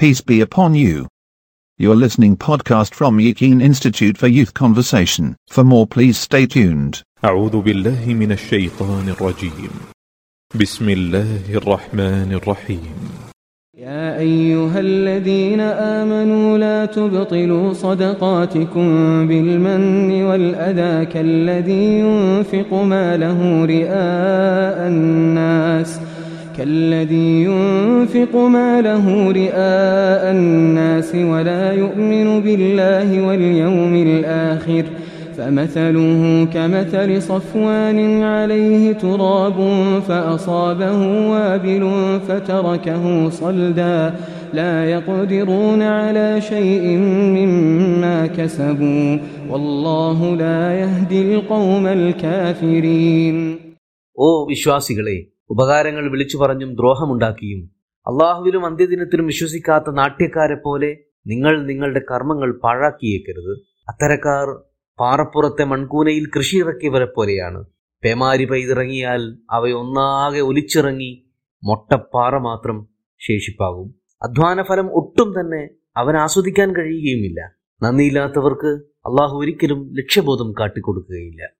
Peace be upon you. You're listening podcast from Yakin Institute for Youth Conversation. For more please stay tuned. أعوذ بالله من الشيطان الرجيم بسم الله الرحمن الرحيم يا أيها الذين آمنوا لا تبطلوا صدقاتكم بالمن والأذى كالذي ينفق ماله رئاء الناس كالذي ينفق ماله رئاء الناس ولا يؤمن بالله واليوم الآخر فمثله كمثل صفوان عليه تراب فأصابه وابل فتركه صلدا لا يقدرون على شيء مما كسبوا والله لا يهدي القوم الكافرين ഓ വിശ്വാസികളെ ഉപകാരങ്ങൾ വിളിച്ചു പറഞ്ഞും ദ്രോഹമുണ്ടാക്കിയും അള്ളാഹുവിലും അന്ത്യദിനത്തിലും വിശ്വസിക്കാത്ത നാട്യക്കാരെ പോലെ നിങ്ങൾ നിങ്ങളുടെ കർമ്മങ്ങൾ പാഴാക്കിയേക്കരുത്. അത്തരക്കാർ പാറപ്പുറത്തെ മൺകൂനയിൽ കൃഷി ഇറക്കിയവരെ പോലെയാണ്. പേമാരി പെയ്തിറങ്ങിയാൽ അവയൊന്നാകെ ഒലിച്ചിറങ്ങി മൊട്ടപ്പാറ മാത്രം ശേഷിപ്പാകും. അധ്വാനഫലം ഒട്ടും തന്നെ അവൻ ആസ്വദിക്കാൻ കഴിയുകയുമില്ല. നന്ദിയില്ലാത്തവർക്ക് അള്ളാഹു ഒരിക്കലും ലക്ഷ്യബോധം കാട്ടിക്കൊടുക്കുകയില്ല.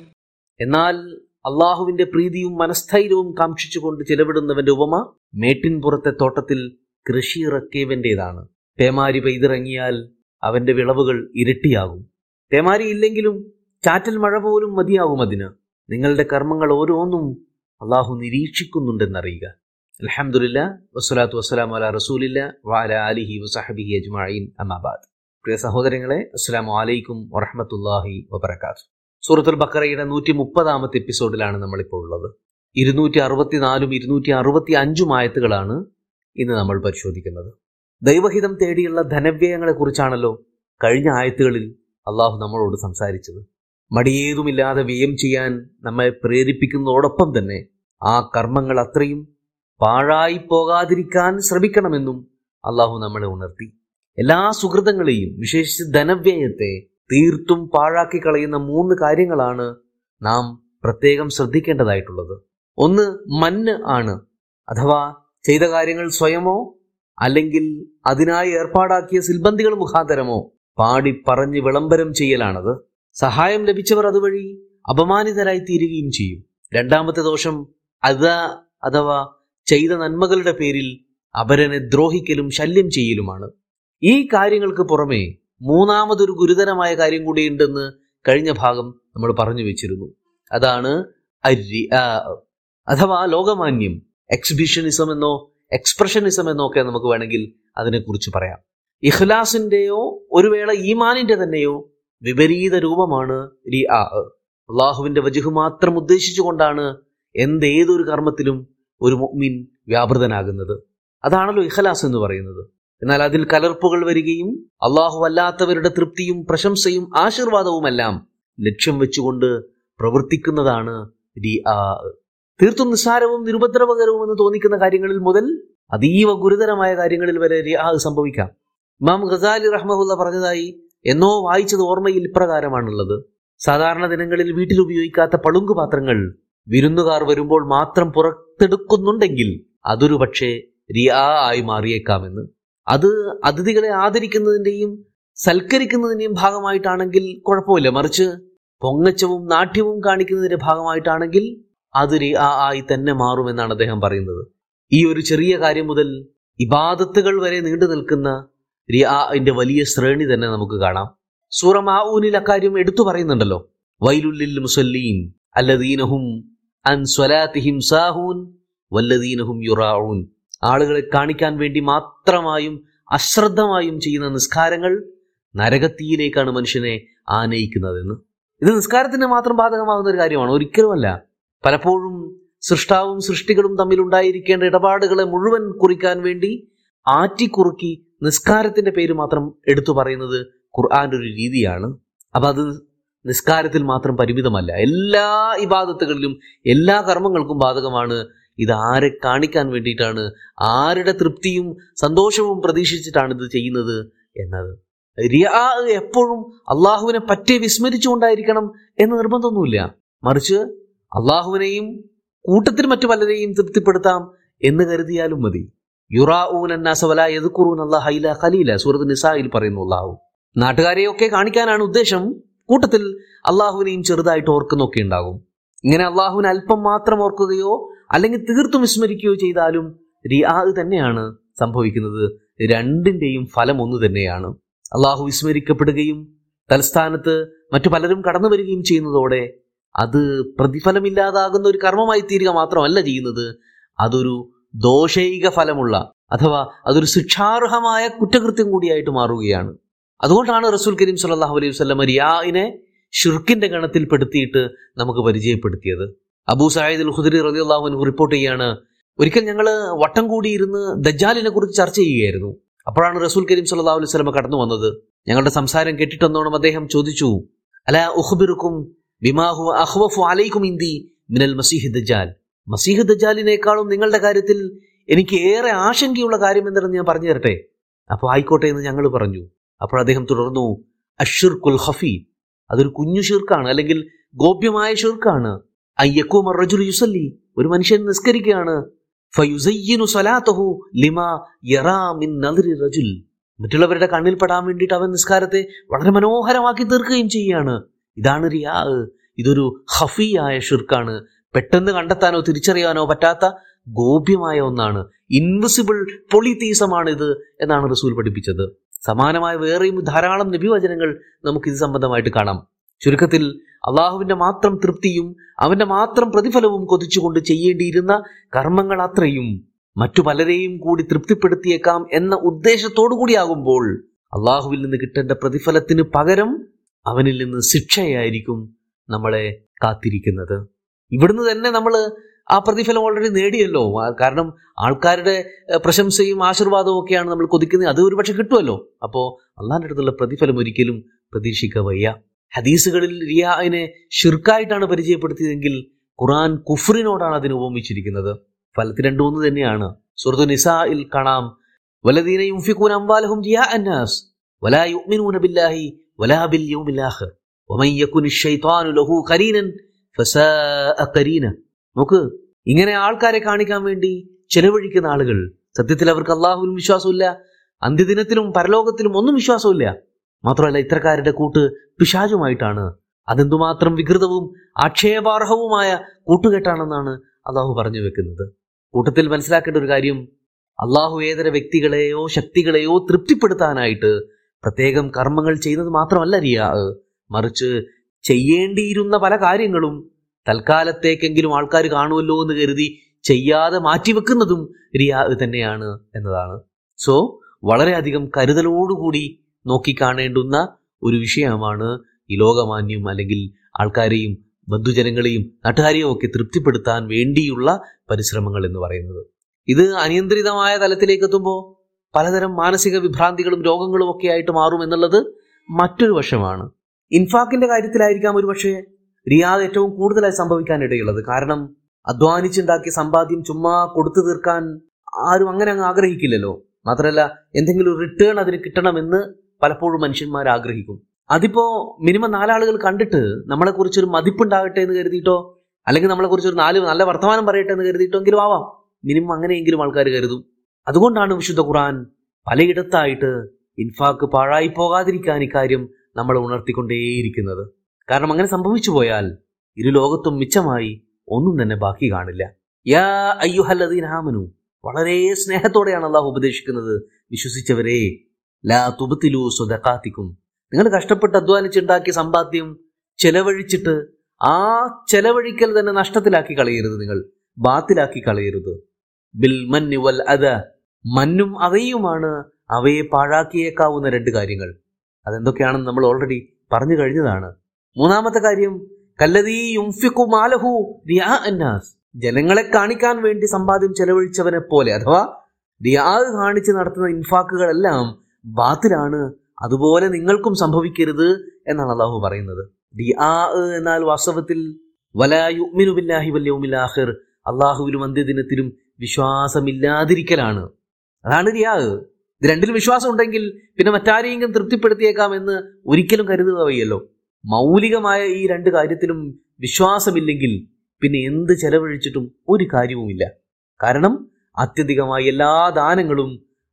എന്നാൽ അള്ളാഹുവിന്റെ പ്രീതിയും മനസ്ഥൈര്യവും കാക്ഷിച്ചുകൊണ്ട് ചിലവിടുന്നവന്റെ ഉപമ മേട്ടിൻപുറത്തെ തോട്ടത്തിൽ കൃഷി ഇറക്കിയവന്റേതാണ് പേമാരി പെയ്തിറങ്ങിയാൽ അവന്റെ വിളവുകൾ ഇരട്ടിയാകും. പേമാരി ഇല്ലെങ്കിലും ചാറ്റൽ മഴ പോലും മതിയാകും അതിന്. നിങ്ങളുടെ കർമ്മങ്ങൾ ഓരോന്നും അള്ളാഹു നിരീക്ഷിക്കുന്നുണ്ടെന്നറിയുക. അലഹമുല്ല വസ്സലാത്തു വസ്സലാം അല റസൂലില്ല വാല അലിഹി വസഹബിഹി അജ്മായിൻ അമാബാദ് പ്രിയ സഹോദരങ്ങളെ അസ്സാം അലൈക്കും വറഹമത്തല്ലാഹി വബർക്കാത്തു സൂറത്തുൽ ബക്കറയുടെ നൂറ്റി മുപ്പതാമത്തെ എപ്പിസോഡിലാണ് നമ്മളിപ്പോൾ ഉള്ളത്. ഇരുന്നൂറ്റി അറുപത്തിനാലും ഇരുന്നൂറ്റി അറുപത്തി അഞ്ചും ആയത്തുകളാണ് ഇന്ന് നമ്മൾ പരിശോധിക്കുന്നത്. ദൈവഹിതം തേടിയുള്ള ധനവ്യയങ്ങളെ കുറിച്ചാണല്ലോ കഴിഞ്ഞ ആയത്തുകളിൽ അള്ളാഹു നമ്മളോട് സംസാരിച്ചത്. മടിയേതുമില്ലാതെ വ്യയം ചെയ്യാൻ നമ്മെ പ്രേരിപ്പിക്കുന്നതോടൊപ്പം തന്നെ ആ കർമ്മങ്ങൾ അത്രയും പാഴായി പോകാതിരിക്കാൻ ശ്രമിക്കണമെന്നും അള്ളാഹു നമ്മളെ ഉണർത്തി. എല്ലാ സുഹൃതങ്ങളെയും വിശേഷിച്ച് ധനവ്യയത്തെ തീർത്തും പാഴാക്കി കളയുന്ന മൂന്ന് കാര്യങ്ങളാണ് നാം പ്രത്യേകം ശ്രദ്ധിക്കേണ്ടതായിട്ടുള്ളത്. ഒന്ന് മന്ന് ആണ്. അഥവാ ചെയ്ത കാര്യങ്ങൾ സ്വയമോ അല്ലെങ്കിൽ അതിനായി ഏർപ്പാടാക്കിയ സിൽബന്ധികൾ മുഖാന്തരമോ പാടി പറഞ്ഞ് വിളംബരം ചെയ്യലാണത്. സഹായം ലഭിച്ചവർ അതുവഴി അപമാനിതരായി തീരുകയും ചെയ്യും. രണ്ടാമത്തെ ദോഷം അത അഥവാ ചെയ്ത നന്മകളുടെ പേരിൽ അപരനെ ദ്രോഹിക്കലും ശല്യം ചെയ്യലുമാണ്. ഈ കാര്യങ്ങൾക്ക് പുറമെ മൂന്നാമതൊരു ഗുരുതരമായ കാര്യം കൂടിയുണ്ടെന്ന് കഴിഞ്ഞ ഭാഗം നമ്മൾ പറഞ്ഞു വെച്ചിരുന്നു. അതാണ് അഥവാ ലോകമാന്യം എക്സിബിഷനിസം എന്നോ എക്സ്പ്രഷനിസം എന്നോ ഒക്കെ നമുക്ക് വേണമെങ്കിൽ അതിനെക്കുറിച്ച് പറയാം. ഇഖ്ലാസിന്റെയോ ഒരു വേള ഈമാനിന്റെ തന്നെയോ വിപരീത രൂപമാണ് രി ആ അള്ളാഹുവിന്റെ വജുഹ് മാത്രം ഉദ്ദേശിച്ചുകൊണ്ടാണ് എന്തേതൊരു കർമ്മത്തിലും ഒരു മുഅ്മിൻ വ്യാപൃതനാകുന്നത്. അതാണല്ലോ ഇഖലാസ് എന്ന് പറയുന്നത്. എന്നാൽ അതിൽ കലർപ്പുകൾ വരികയും അള്ളാഹു അല്ലാത്തവരുടെ തൃപ്തിയും പ്രശംസയും ആശീർവാദവുമെല്ലാം ലക്ഷ്യം വെച്ചുകൊണ്ട് പ്രവർത്തിക്കുന്നതാണ് തീർത്തും നിസ്സാരവും നിരുപദ്രവകരവും എന്ന് തോന്നിക്കുന്ന കാര്യങ്ങളിൽ മുതൽ അതീവ ഗുരുതരമായ കാര്യങ്ങളിൽ വരെ ആ സംഭവിക്കാം. ഇമാം ഖസാലി റഹ്മുല്ല പറഞ്ഞതായി എന്നോ വായിച്ചത് ഓർമ്മയിൽ ഇപ്രകാരമാണുള്ളത്. സാധാരണ ദിനങ്ങളിൽ വീട്ടിൽ ഉപയോഗിക്കാത്ത പളുങ്കു പാത്രങ്ങൾ വിരുന്നുകാർ വരുമ്പോൾ മാത്രം പുറത്തെടുക്കുന്നുണ്ടെങ്കിൽ അതൊരു പക്ഷേ റിയാ ആയി മാറിയേക്കാമെന്ന്. അത് അതിഥികളെ ആദരിക്കുന്നതിന്റെയും സൽക്കരിക്കുന്നതിന്റെയും ഭാഗമായിട്ടാണെങ്കിൽ കുഴപ്പമില്ല. മറിച്ച് പൊങ്ങച്ചവും നാട്യവും കാണിക്കുന്നതിന്റെ ഭാഗമായിട്ടാണെങ്കിൽ അതൊരു ആ ആയി തന്നെ മാറുമെന്നാണ് അദ്ദേഹം പറയുന്നത്. ഈ ഒരു ചെറിയ കാര്യം മുതൽ ഇബാദത്തുകൾ വരെ നീണ്ടു നിൽക്കുന്ന റിയാഇന്റെ വലിയ ശ്രേണി തന്നെ നമുക്ക് കാണാം. സൂറ മാഊനിൽ അക്കാര്യം എടുത്തു പറയുന്നുണ്ടല്ലോ. വൈലുല്ലിൽ മുസല്ലീൻ അല്ലദീനഹും അൻ സ്വലാത്തിഹിം സാഹൂൻ വല്ലദീനഹും യുറാഊൻ. ആളുകളെ കാണിക്കാൻ വേണ്ടി മാത്രമായും അശ്രദ്ധമായും ചെയ്യുന്ന നിസ്കാരങ്ങൾ നരകത്തിയിലേക്കാണ് മനുഷ്യനെ ആനയിക്കുന്നതെന്ന്. ഇത് നിസ്കാരത്തിന് മാത്രം ബാധകമാകുന്ന ഒരു കാര്യമാണ്. ഒരിക്കലുമല്ല. പലപ്പോഴും സൃഷ്ടാവും സൃഷ്ടികളും തമ്മിൽ ഉണ്ടായിരിക്കേണ്ട ഇടപാടുകളെ മുഴുവൻ കുറിക്കാൻ വേണ്ടി ആറ്റിക്കുറുക്കി നിസ്കാരത്തിന്റെ പേര് മാത്രം എടുത്തു പറയുന്നത് ഖുർആന്റെ ഒരു രീതിയാണ്. അപ്പൊ അത് നിസ്കാരത്തിൽ മാത്രം പരിമിതമല്ല. എല്ലാ ഇബാദത്തുകളിലും എല്ലാ കർമ്മങ്ങൾക്കും ബാധകമാണ് ഇത് ആരെ കാണിക്കാൻ വേണ്ടിയിട്ടാണ്? ആരുടെ തൃപ്തിയും സന്തോഷവും പ്രതീക്ഷിച്ചിട്ടാണ് ഇത് ചെയ്യുന്നത് എന്നത്? റിയാ എപ്പോഴും അള്ളാഹുവിനെ പറ്റി വിസ്മരിച്ചുകൊണ്ടായിരിക്കണം എന്ന് നിർബന്ധമൊന്നുമില്ല. മറിച്ച് അള്ളാഹുവിനെയും കൂട്ടത്തിൽ മറ്റു പലരെയും തൃപ്തിപ്പെടുത്താം എന്ന് കരുതിയാലും മതി. അള്ളാഹ് ഹൈല ഖലീല സൂറത്ത് നിസായിൽ പറയുന്നു അള്ളാഹു. നാട്ടുകാരെയൊക്കെ കാണിക്കാനാണ് ഉദ്ദേശം. കൂട്ടത്തിൽ അള്ളാഹുവിനെയും ചെറുതായിട്ട് ഓർക്കുന്നൊക്കെ ഉണ്ടാകും. ഇങ്ങനെ അള്ളാഹുവിനെ അല്പം മാത്രം ഓർക്കുകയോ അല്ലെങ്കിൽ തീർത്തും വിസ്മരിക്കുകയോ ചെയ്താലും റിയാ തന്നെയാണ് സംഭവിക്കുന്നത്. രണ്ടിന്റെയും ഫലം ഒന്ന് തന്നെയാണ്. അള്ളാഹു വിസ്മരിക്കപ്പെടുകയും തലസ്ഥാനത്ത് മറ്റു പലരും കടന്നു വരികയും ചെയ്യുന്നതോടെ അത് പ്രതിഫലമില്ലാതാകുന്ന ഒരു കർമ്മമായി തീരുക മാത്രമല്ല ചെയ്യുന്നത്. അതൊരു ദോഷൈക ഫലമുള്ള അഥവാ അതൊരു ശിക്ഷാർഹമായ കുറ്റകൃത്യം കൂടിയായിട്ട് മാറുകയാണ്. അതുകൊണ്ടാണ് റസൂൽ കരീം സല്ലാഹു അലൈഹി വസ്ലം റിയാഇനെ ഷിർക്കിന്റെ ഗണത്തിൽപ്പെടുത്തിയിട്ട് നമുക്ക് പരിചയപ്പെടുത്തിയത്. അബൂ സായിദ് അൽ ഖുദരി റതി അള്ളാഹുവിന് റിപ്പോർട്ട് ചെയ്യാണ് ഒരിക്കൽ ഞങ്ങൾ വട്ടം കൂടിയിരുന്ന് ദജ്ജാലിനെ കുറിച്ച് ചർച്ച ചെയ്യുകയായിരുന്നു. അപ്പോഴാണ് റസൂൽ കരീം സല്ലാ അലൈഹി സ്വലമ കടന്നു വന്നത്. ഞങ്ങളുടെ സംസാരം കേട്ടിട്ടെന്നോണം അദ്ദേഹം ചോദിച്ചു അല ഉഹ്ബിറുക്കും ബിമാഹു അഹ്വഫു അലൈക്കും ഇന്ദി മിനൽ മസീഹ് ദജ്ജാൽ? മസീഹ് ദജാലിനേക്കാളും നിങ്ങളുടെ കാര്യത്തിൽ എനിക്ക് ഏറെ ആശങ്കയുള്ള കാര്യം എന്തെന്ന് ഞാൻ പറഞ്ഞു തരട്ടെ? അപ്പോൾ ആയിക്കോട്ടെ എന്ന് ഞങ്ങൾ പറഞ്ഞു. അപ്പോൾ അദ്ദേഹം തുടർന്നു അഷിർക്കുൽ ഹഫി അതൊരു കുഞ്ഞു ഷിർക്കാണ് അല്ലെങ്കിൽ ഗോപ്യമായ ഷിർക്കാണ്. അയ്യക്കുമർ റജുൽ യുസല്ലി ഒരു മനുഷ്യൻ നിസ്കരിക്കുകയാണ്. ലിമാ മറ്റുള്ളവരുടെ കണ്ണിൽ പെടാൻ വേണ്ടിയിട്ട് അവൻ നിസ്കാരത്തെ വളരെ മനോഹരമാക്കി തീർക്കുകയും ചെയ്യുകയാണ്. ഇതാണ് റിയാ ഇതൊരു ഹഫിയായ ഷിർക്കാണ് പെട്ടെന്ന് കണ്ടെത്താനോ തിരിച്ചറിയാനോ പറ്റാത്ത ഗോപ്യമായ ഒന്നാണ്. ഇൻവിസിബിൾ പൊളിതീസമാണ് ഇത് എന്നാണ് റസൂൽ പഠിപ്പിച്ചത്. സമാനമായ വേറെയും ധാരാളം നബിവചനങ്ങൾ നമുക്ക് ഇത് സംബന്ധമായിട്ട് കാണാം. ചുരുക്കത്തിൽ അള്ളാഹുവിന്റെ മാത്രം തൃപ്തിയും അവന്റെ മാത്രം പ്രതിഫലവും കൊതിച്ചുകൊണ്ട് ചെയ്യേണ്ടിയിരുന്ന കർമ്മങ്ങൾ അത്രയും മറ്റു പലരെയും കൂടി തൃപ്തിപ്പെടുത്തിയേക്കാം എന്ന ഉദ്ദേശത്തോടു കൂടിയാകുമ്പോൾ അള്ളാഹുവിൽ നിന്ന് കിട്ടേണ്ട പ്രതിഫലത്തിന് പകരം അവനിൽ നിന്ന് ശിക്ഷയായിരിക്കും നമ്മളെ കാത്തിരിക്കുന്നത്. ഇവിടുന്ന് തന്നെ നമ്മൾ ആ പ്രതിഫലം ഓൾറെഡി നേടിയല്ലോ. കാരണം ആൾക്കാരുടെ പ്രശംസയും ആശീർവാദവും ഒക്കെയാണ് നമ്മൾ കൊതിക്കുന്നത്. അത് ഒരുപക്ഷെ കിട്ടുമല്ലോ. അപ്പോൾ അള്ളാഹിന്റെ അടുത്തുള്ള പ്രതിഫലം ഒരിക്കലും പ്രതീക്ഷിക്കുക ഹദീസുകളിൽ റിയാനെ ഷിർക്കായിട്ടാണ് പരിചയപ്പെടുത്തിയതെങ്കിൽ ഖുറാൻ കുഫറിനോടാണ് അതിനെ ഉപമിച്ചിരിക്കുന്നത്. ഫലത്തിൽ രണ്ടു മൂന്ന് തന്നെയാണ്. സുഹൃത്തു നിസായിൽ കാണാം. വലദീന യുംഫിഖൂൻ അംവാലഹും റിയാ അന്നാസ്. വലാ യുഅ്മിനൂന ബില്ലാഹി വലാ ബിൽ യൗമിൽ ആഖിർ വമൻ യകുനി ശൈത്വാനു ലഹു ഖരീനൻ ഫസാഅ ഖരീന. നോക്ക് ഇങ്ങനെ ആൾക്കാരെ കാണിക്കാൻ വേണ്ടി ചെലവഴിക്കുന്ന ആളുകൾ. സത്യത്തിൽ അവർക്ക് അള്ളാഹുവിലും വിശ്വാസമില്ല. അന്ത്യദിനത്തിലും പരലോകത്തിലും ഒന്നും വിശ്വാസമില്ല. മാത്രമല്ല ഇത്തരക്കാരുടെ കൂട്ട് പിശാചുമായിട്ടാണ്. അതെന്തുമാത്രം വികൃതവും ആക്ഷേപാർഹവുമായ കൂട്ടുകെട്ടാണെന്നാണ് അള്ളാഹു പറഞ്ഞു വെക്കുന്നത്. കൂട്ടത്തിൽ മനസ്സിലാക്കേണ്ട ഒരു കാര്യം അള്ളാഹു ഏതര വ്യക്തികളെയോ ശക്തികളെയോ തൃപ്തിപ്പെടുത്താനായിട്ട് പ്രത്യേകം കർമ്മങ്ങൾ ചെയ്യുന്നത് മാത്രമല്ല റിയാ. മറിച്ച് ചെയ്യേണ്ടിയിരുന്ന പല കാര്യങ്ങളും തൽക്കാലത്തേക്കെങ്കിലും ആൾക്കാർ കാണുമല്ലോ എന്ന് കരുതി ചെയ്യാതെ മാറ്റിവെക്കുന്നതും റിയാ തന്നെയാണ് എന്നതാണ്. സോ വളരെയധികം കരുതലോടുകൂടി നോക്കിക്കാണേണ്ടുന്ന ഒരു വിഷയമാണ് ഈ ലോകമാന്യം അല്ലെങ്കിൽ ആൾക്കാരെയും ബന്ധുജനങ്ങളെയും നാട്ടുകാരെയും ഒക്കെ തൃപ്തിപ്പെടുത്താൻ വേണ്ടിയുള്ള പരിശ്രമങ്ങൾ എന്ന് പറയുന്നത്. ഇത് അനിയന്ത്രിതമായ തലത്തിലേക്ക് എത്തുമ്പോൾ പലതരം മാനസിക വിഭ്രാന്തികളും രോഗങ്ങളും ഒക്കെ ആയിട്ട് മാറും എന്നുള്ളത് മറ്റൊരു വശമാണ്. ഇൻഫാക്കിന്റെ കാര്യത്തിലായിരിക്കാം ഒരു പക്ഷേ റിയാദ് ഏറ്റവും കൂടുതലായി സംഭവിക്കാനിടയുള്ളത്. കാരണം അധ്വാനിച്ചുണ്ടാക്കിയ സമ്പാദ്യം ചുമ്മാ കൊടുത്തു തീർക്കാൻ ആരും അങ്ങനെ അങ്ങ് ആഗ്രഹിക്കില്ലല്ലോ. മാത്രമല്ല എന്തെങ്കിലും റിട്ടേൺ അതിന് കിട്ടണമെന്ന് പലപ്പോഴും മനുഷ്യന്മാർ ആഗ്രഹിക്കും. അതിപ്പോ മിനിമം നാലാളുകൾ കണ്ടിട്ട് നമ്മളെ കുറിച്ചൊരു മതിപ്പുണ്ടാകട്ടെ എന്ന് കരുതിയിട്ടോ അല്ലെങ്കിൽ നമ്മളെ കുറിച്ചൊരു നാല് നല്ല വർത്തമാനം പറയട്ടെ എന്ന് കരുതിയിട്ടോ എങ്കിലും ആവാം. മിനിമം അങ്ങനെയെങ്കിലും ആൾക്കാർ കരുതും. അതുകൊണ്ടാണ് വിശുദ്ധ ഖുർആൻ പലയിടത്തായിട്ട് ഇൻഫാക്ക് പാഴായി പോകാതിരിക്കാൻ ഇക്കാര്യം നമ്മൾ ഉണർത്തിക്കൊണ്ടേയിരിക്കുന്നത്. കാരണം അങ്ങനെ സംഭവിച്ചു പോയാൽ ഇരു ലോകത്തും മിച്ചമായി ഒന്നും തന്നെ ബാക്കി കാണില്ല. യാ അയ്യുഹല്ലദീനാമനു വളരെ സ്നേഹത്തോടെയാണ് അള്ളാഹു ഉപദേശിക്കുന്നത്. വിശ്വസിച്ചവരെ ലാ തുബത്തിലു സ്വതക്കാത്തിക്കും നിങ്ങൾ കഷ്ടപ്പെട്ട് അധ്വാനിച്ചുണ്ടാക്കിയ സമ്പാദ്യം ചെലവഴിച്ചിട്ട് ആ ചെലവഴിക്കൽ തന്നെ നഷ്ടത്തിലാക്കി കളയരുത് നിങ്ങൾ. ബാത്തിലാക്കി കളയരുത്. ബിൽ മന്നി വൽ അത മന്നും അവയുമാണ് അവയെ പാഴാക്കിയേക്കാവുന്ന രണ്ട് കാര്യങ്ങൾ. അതെന്തൊക്കെയാണെന്ന് നമ്മൾ ഓൾറെഡി പറഞ്ഞു കഴിഞ്ഞതാണ്. മൂന്നാമത്തെ കാര്യം കല്ലതീ മാലഹു റിയാ അന്നാസ്. ജനങ്ങളെ കാണിക്കാൻ വേണ്ടി സമ്പാദ്യം ചെലവഴിച്ചവനെ പോലെ അഥവാ റിയാ കാണിച്ച് നടത്തുന്ന ഇൻഫാക്കുകളെല്ലാം ബാത്തിലാണ് അതുപോലെ നിങ്ങൾക്കും സംഭവിക്കരുത് എന്നാണ് അള്ളാഹു പറയുന്നത്. റിയാ എന്നാൽ വാസ്തവത്തിൽ വലായുമിനുബില്ലാഹി ആഹിർ അള്ളാഹുവിലും അന്ത്യദിനത്തിലും വിശ്വാസമില്ലാതിരിക്കലാണ്. അതാണ് റിയാ ഇത് രണ്ടിലും വിശ്വാസം ഉണ്ടെങ്കിൽ പിന്നെ മറ്റാരെയെങ്കിലും തൃപ്തിപ്പെടുത്തിയേക്കാം എന്ന് ഒരിക്കലും കരുതുക വയ്യല്ലോ മൗലികമായ ഈ രണ്ട് കാര്യത്തിലും വിശ്വാസമില്ലെങ്കിൽ പിന്നെ എന്ത് ചെലവഴിച്ചിട്ടും ഒരു കാര്യവുമില്ല. കാരണം അത്യധികമായ എല്ലാ ദാനങ്ങളും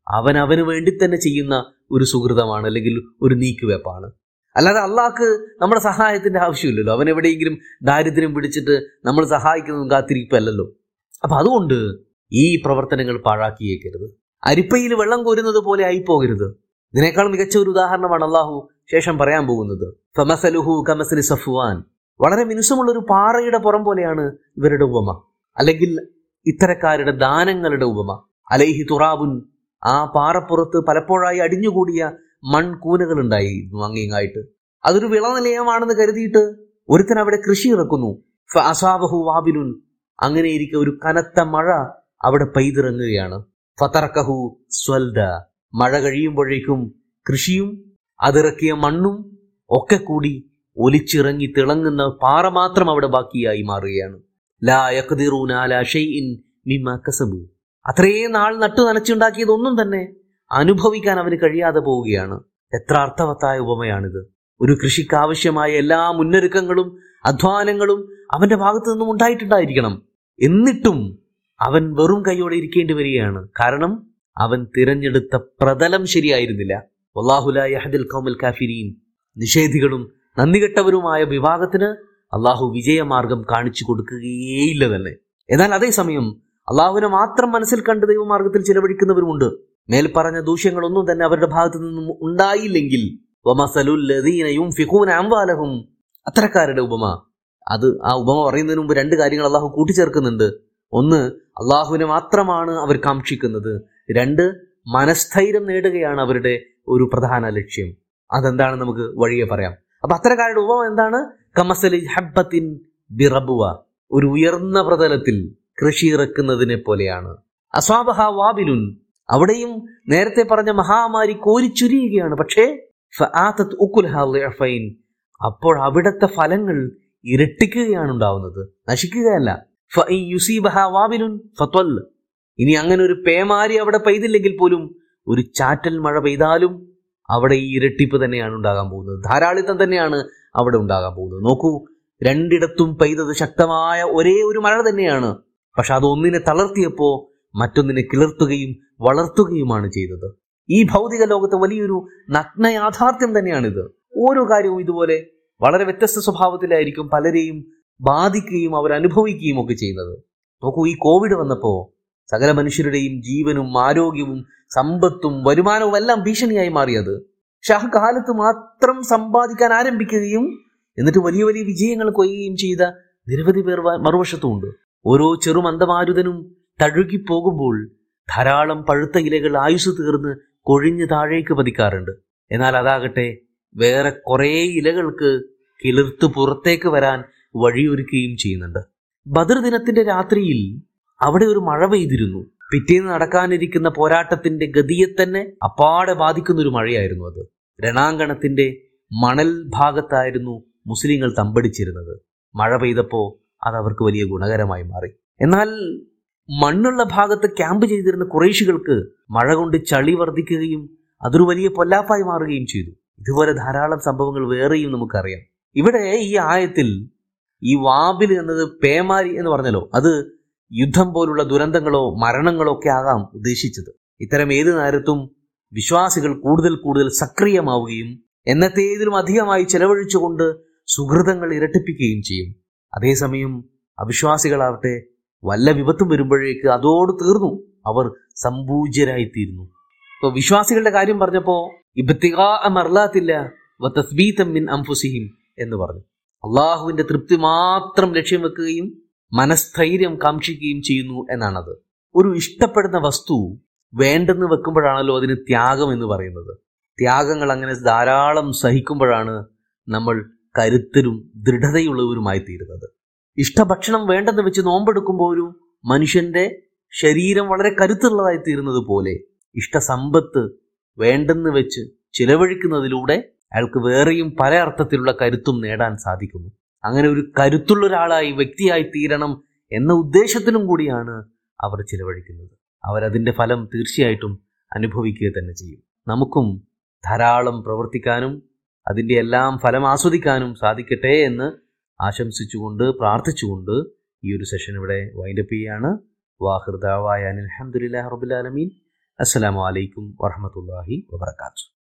അവൻ അവന് വേണ്ടി തന്നെ ചെയ്യുന്ന ഒരു സുഹൃതമാണ് അല്ലെങ്കിൽ ഒരു നീക്കുവെപ്പാണ്. അല്ലാതെ അള്ളാഹ്ക്ക് നമ്മുടെ സഹായത്തിന്റെ ആവശ്യമില്ലല്ലോ. അവൻ എവിടെയെങ്കിലും ദാരിദ്ര്യം പിടിച്ചിട്ട് നമ്മൾ സഹായിക്കുന്നതും കാത്തിരിപ്പല്ലല്ലോ. അപ്പൊ അതുകൊണ്ട് ഈ പ്രവർത്തനങ്ങൾ പാഴാക്കിയേക്കരുത്. അരിപ്പയിൽ വെള്ളം കോരുന്നത് പോലെ ആയി പോകരുത് ഇതിനേക്കാൾ മികച്ച ഒരു ഉദാഹരണമാണ് അള്ളാഹു ശേഷം പറയാൻ പോകുന്നത്. ഫമസലുഹു കമസലി സഫുവാൻ. വളരെ മിനുസമുള്ള ഒരു പാറയുടെ പുറം പോലെയാണ് ഇവരുടെ ഉപമ. അല്ലെങ്കിൽ ഇത്തരക്കാരുടെ ദാനങ്ങളുടെ ഉപമ. അലൈഹി തുറാബുൻ ആ പാറപ്പുറത്ത് പലപ്പോഴായി അടിഞ്ഞുകൂടിയ മൺകൂനകൾ ഉണ്ടായിരുന്നു അങ്ങിങ്ങായിട്ട് അതൊരു വിളനിലയമാണെന്ന് കരുതിയിട്ട് ഒരുത്തൻ അവിടെ കൃഷി ഇറക്കുന്നു. അസാബഹു വാബിലുൻ അങ്ങനെ ഇരിക്കെ ഒരു കനത്ത മഴ അവിടെ പെയ്തിറങ്ങുകയാണ്. ഫതർക്കഹു സ്വൽദ. മഴ കഴിയുമ്പോഴേക്കും കൃഷിയും അതിറക്കിയ മണ്ണും ഒക്കെ കൂടി ഒലിച്ചിറങ്ങി തിളങ്ങുന്ന പാറ മാത്രം അവിടെ ബാക്കിയായി മാറുകയാണ്. ലാ യഖ്ദിറൂന അലാ ഷൈഇൻ മിമ്മ കസബു. അത്രയും നാൾ നട്ടു നനച്ചുണ്ടാക്കിയതൊന്നും തന്നെ അനുഭവിക്കാൻ അവന് കഴിയാതെ പോവുകയാണ്. എത്ര അർത്ഥവത്തായ ഉപമയാണിത്. ഒരു കൃഷിക്ക് ആവശ്യമായ എല്ലാ മുന്നൊരുക്കങ്ങളും അധ്വാനങ്ങളും അവന്റെ ഭാഗത്തു നിന്നും ഉണ്ടായിട്ടുണ്ടായിരിക്കണം. എന്നിട്ടും അവൻ വെറും കൈയോടെ ഇരിക്കേണ്ടി വരികയാണ്. കാരണം അവൻ തിരഞ്ഞെടുത്ത പ്രതലം ശരിയായിരുന്നില്ല. വല്ലാഹുലാഹദിൽ കൗമൽ കാഫിരീൻ. നിഷേധികളും നന്ദികെട്ടവരുമായ വിഭാഗത്തിന് അള്ളാഹു വിജയമാർഗം കാണിച്ചു കൊടുക്കുകയേയില്ല തന്നെ. എന്നാൽ അതേസമയം അള്ളാഹുവിനെ മാത്രം മനസ്സിൽ കണ്ട് ദൈവമാർഗത്തിൽ ചിലവഴിക്കുന്നവരുമുണ്ട്. മേൽപ്പറഞ്ഞ പറഞ്ഞ ദൂഷ്യങ്ങളൊന്നും തന്നെ അവരുടെ ഭാഗത്തു നിന്നും ഉണ്ടായില്ലെങ്കിൽ അത്തരക്കാരുടെ ഉപമ. അത് ആ ഉപമ പറയുന്നതിന് മുമ്പ് രണ്ട് കാര്യങ്ങൾ അള്ളാഹു കൂട്ടിച്ചേർക്കുന്നുണ്ട്. ഒന്ന് അള്ളാഹുവിനെ മാത്രമാണ് അവർ കാക്ഷിക്കുന്നത്. രണ്ട് മനസ്ഥൈര്യം നേടുകയാണ് അവരുടെ ഒരു പ്രധാന ലക്ഷ്യം. അതെന്താണ് നമുക്ക് വഴിയെ പറയാം. അപ്പൊ അത്തരക്കാരുടെ ഉപമ എന്താണ്? കമസലി ഹബ്ബത്തിൻ ബിറബുവ. ഒരു ഉയർന്ന പ്രതലത്തിൽ കൃഷി ഇറക്കുന്നതിനെ പോലെയാണ്. അസ്വാബഹ വാബിലുൻ അവിടെയും നേരത്തെ പറഞ്ഞ മഹാമാരി കോരിച്ചുരിയുകയാണ് പക്ഷേ അപ്പോൾ അവിടത്തെ ഫലങ്ങൾ ഇരട്ടിക്കുകയാണ് ഉണ്ടാവുന്നത് നശിക്കുകയല്ല ഇനി അങ്ങനെ ഒരു പേമാരി അവിടെ പെയ്തില്ലെങ്കിൽ പോലും ഒരു ചാറ്റൽ മഴ പെയ്താലും അവിടെ ഈ ഇരട്ടിപ്പ് തന്നെയാണ് ഉണ്ടാകാൻ പോകുന്നത്. ധാരാളിത്തം തന്നെയാണ് അവിടെ ഉണ്ടാകാൻ പോകുന്നത്. നോക്കൂ രണ്ടിടത്തും പെയ്തത് ശക്തമായ ഒരേ ഒരു മഴ തന്നെയാണ്. പക്ഷെ അത് ഒന്നിനെ തളർത്തിയപ്പോ മറ്റൊന്നിനെ കിളർത്തുകയും വളർത്തുകയുമാണ് ചെയ്തത്. ഈ ഭൗതിക ലോകത്ത് വലിയൊരു നഗ്ന യാഥാർത്ഥ്യം തന്നെയാണിത്. ഓരോ കാര്യവും ഇതുപോലെ വളരെ വ്യത്യസ്ത സ്വഭാവത്തിലായിരിക്കും പലരെയും ബാധിക്കുകയും അവരനുഭവിക്കുകയും ഒക്കെ ചെയ്യുന്നത്. നോക്കൂ ഈ കോവിഡ് വന്നപ്പോ സകല മനുഷ്യരുടെയും ജീവനും ആരോഗ്യവും സമ്പത്തും വരുമാനവും എല്ലാം ഭീഷണിയായി മാറിയത്. പക്ഷെ ആ കാലത്ത് മാത്രം സമ്പാദിക്കാൻ ആരംഭിക്കുകയും എന്നിട്ട് വലിയ വലിയ വിജയങ്ങൾ കൊയ്യുകയും ചെയ്ത നിരവധി പേർ മറുവശത്തുമുണ്ട്. ഓരോ ചെറുമന്ദമാരുതനും തഴുകിപ്പോകുമ്പോൾ ധാരാളം പഴുത്ത ഇലകൾ ആയുസ് തീർന്ന് കൊഴിഞ്ഞ് താഴേക്ക് പതിക്കാറുണ്ട്. എന്നാൽ അതാകട്ടെ വേറെ കുറേ ഇലകൾക്ക് കിളിർത്ത് പുറത്തേക്ക് വരാൻ വഴിയൊരുക്കുകയും ചെയ്യുന്നുണ്ട്. ബദർ ദിനത്തിന്റെ രാത്രിയിൽ അവിടെ ഒരു മഴ പെയ്തിരുന്നു. പിറ്റേന്ന് നടക്കാനിരിക്കുന്ന പോരാട്ടത്തിന്റെ ഗതിയെ തന്നെ അപ്പാടെ ബാധിക്കുന്ന ഒരു മഴയായിരുന്നു അത്. രണാങ്കണത്തിന്റെ മണൽ ഭാഗത്തായിരുന്നു മുസ്ലിങ്ങൾ തമ്പടിച്ചിരുന്നത്. മഴ പെയ്തപ്പോ അത് അവർക്ക് വലിയ ഗുണകരമായി മാറി. എന്നാൽ മണ്ണുള്ള ഭാഗത്ത് ക്യാമ്പ് ചെയ്തിരുന്ന കുറേശികൾക്ക് മഴ കൊണ്ട് ചളി വർദ്ധിക്കുകയും അതൊരു വലിയ പൊല്ലാപ്പായി മാറുകയും ചെയ്തു. ഇതുപോലെ ധാരാളം സംഭവങ്ങൾ വേറെയും നമുക്കറിയാം. ഇവിടെ ഈ ആയത്തിൽ ഈ വാബിൽ എന്നത് പേമാരി എന്ന് പറഞ്ഞല്ലോ അത് യുദ്ധം പോലുള്ള ദുരന്തങ്ങളോ മരണങ്ങളോ ഒക്കെ ആകാം ഉദ്ദേശിച്ചത്. ഇത്തരം ഏത് നേരത്തും വിശ്വാസികൾ കൂടുതൽ കൂടുതൽ സക്രിയമാവുകയും എന്നത്തേതിലും അധികമായി ചെലവഴിച്ചുകൊണ്ട് സുഹൃതങ്ങൾ ഇരട്ടിപ്പിക്കുകയും ചെയ്യും. അതേസമയം അവിശ്വാസികളാവട്ടെ വല്ല വിപത്തും വരുമ്പോഴേക്ക് അതോട് തീർന്നു. അവർ സമ്പൂജ്യരായിത്തീരുന്നു. അപ്പൊ വിശ്വാസികളുടെ കാര്യം പറഞ്ഞപ്പോ മറലാത്തില്ല മിൻ അംഫുസിഹിം എന്ന് പറഞ്ഞു. അള്ളാഹുവിന്റെ തൃപ്തി മാത്രം ലക്ഷ്യം വെക്കുകയും മനസ്ഥൈര്യം കാക്ഷിക്കുകയും ചെയ്യുന്നു എന്നാണത്. ഒരു ഇഷ്ടപ്പെടുന്ന വസ്തു വേണ്ടെന്ന് വെക്കുമ്പോഴാണല്ലോ അതിന് ത്യാഗം എന്ന് പറയുന്നത്. ത്യാഗങ്ങൾ അങ്ങനെ ധാരാളം സഹിക്കുമ്പോഴാണ് നമ്മൾ കരുത്തരും ദൃഢതയുള്ളവരുമായി തീരുന്നത് ഇഷ്ടഭക്ഷണം വേണ്ടെന്ന് വെച്ച് നോമ്പെടുക്കുമ്പോൾ ഒരു മനുഷ്യന്റെ ശരീരം വളരെ കരുത്തുള്ളതായി തീരുന്നത് പോലെ ഇഷ്ടസമ്പത്ത് വേണ്ടെന്ന് വെച്ച് ചിലവഴിക്കുന്നതിലൂടെ അയാൾക്ക് വേറെയും പല അർത്ഥത്തിലുള്ള കരുത്തും നേടാൻ സാധിക്കുന്നു. അങ്ങനെ ഒരു കരുത്തുള്ള ഒരാളായി വ്യക്തിയായി തീരണം എന്ന ഉദ്ദേശത്തിനും കൂടിയാണ് അവർ ചിലവഴിക്കുന്നത്. അവരതിന്റെ ഫലം തീർച്ചയായിട്ടും അനുഭവിക്കുക തന്നെ ചെയ്യും. നമുക്കും ധാരാളം പ്രവർത്തിക്കാനും അതിന്റെ എല്ലാം ഫലം ആസ്വദിക്കാനും സാധിക്കട്ടെ എന്ന് ആശംസിച്ചുകൊണ്ട് പ്രാർത്ഥിച്ചുകൊണ്ട് ഈ ഒരു സെഷൻ ഇവിടെ വൈൻഡപ്പ് ചെയ്യാണ്. വാഹൃദാവായ അലഹമുല്ലാ റബുലാലമീൻ അസ്സലാമു അലൈക്കും വറഹമത്തല്ലാഹി വബർക്കാത്തു